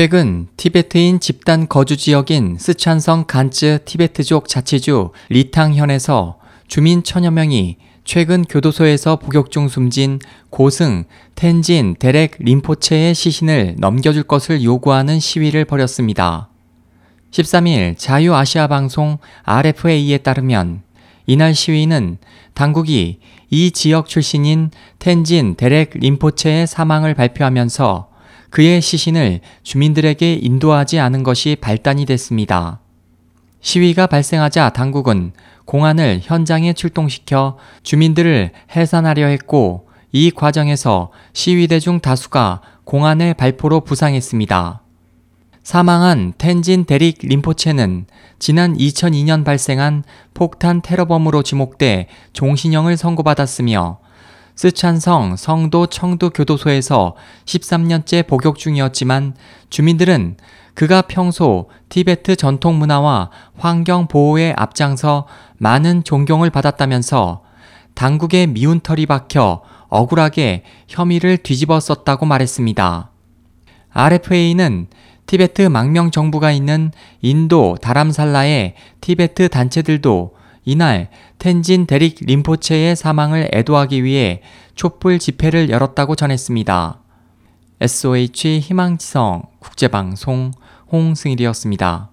최근 티베트인 집단 거주 지역인 쓰촨성 간츠 티베트족 자치주 리탕현에서 주민 천여 명이 최근 교도소에서 복역 중 숨진 고승 텐진 데렉 림포체의 시신을 넘겨줄 것을 요구하는 시위를 벌였습니다. 13일 자유아시아 방송 RFA에 따르면 이날 시위는 당국이 이 지역 출신인 텐진 데렉 림포체의 사망을 발표하면서 그의 시신을 주민들에게 인도하지 않은 것이 발단이 됐습니다. 시위가 발생하자 당국은 공안을 현장에 출동시켜 주민들을 해산하려 했고 이 과정에서 시위대 중 다수가 공안의 발포로 부상했습니다. 사망한 텐진 데릭 림포체는 지난 2002년 발생한 폭탄 테러범으로 지목돼 종신형을 선고받았으며 스촨성 성도 청도 교도소에서 13년째 복역 중이었지만 주민들은 그가 평소 티베트 전통 문화와 환경 보호에 앞장서 많은 존경을 받았다면서 당국의 미운 털이 박혀 억울하게 혐의를 뒤집어 썼다고 말했습니다. RFA는 티베트 망명 정부가 있는 인도 다람살라의 티베트 단체들도 이날 텐진 데릭 림포체의 사망을 애도하기 위해 촛불 집회를 열었다고 전했습니다. SOH 희망지성 국제방송 홍승일이었습니다.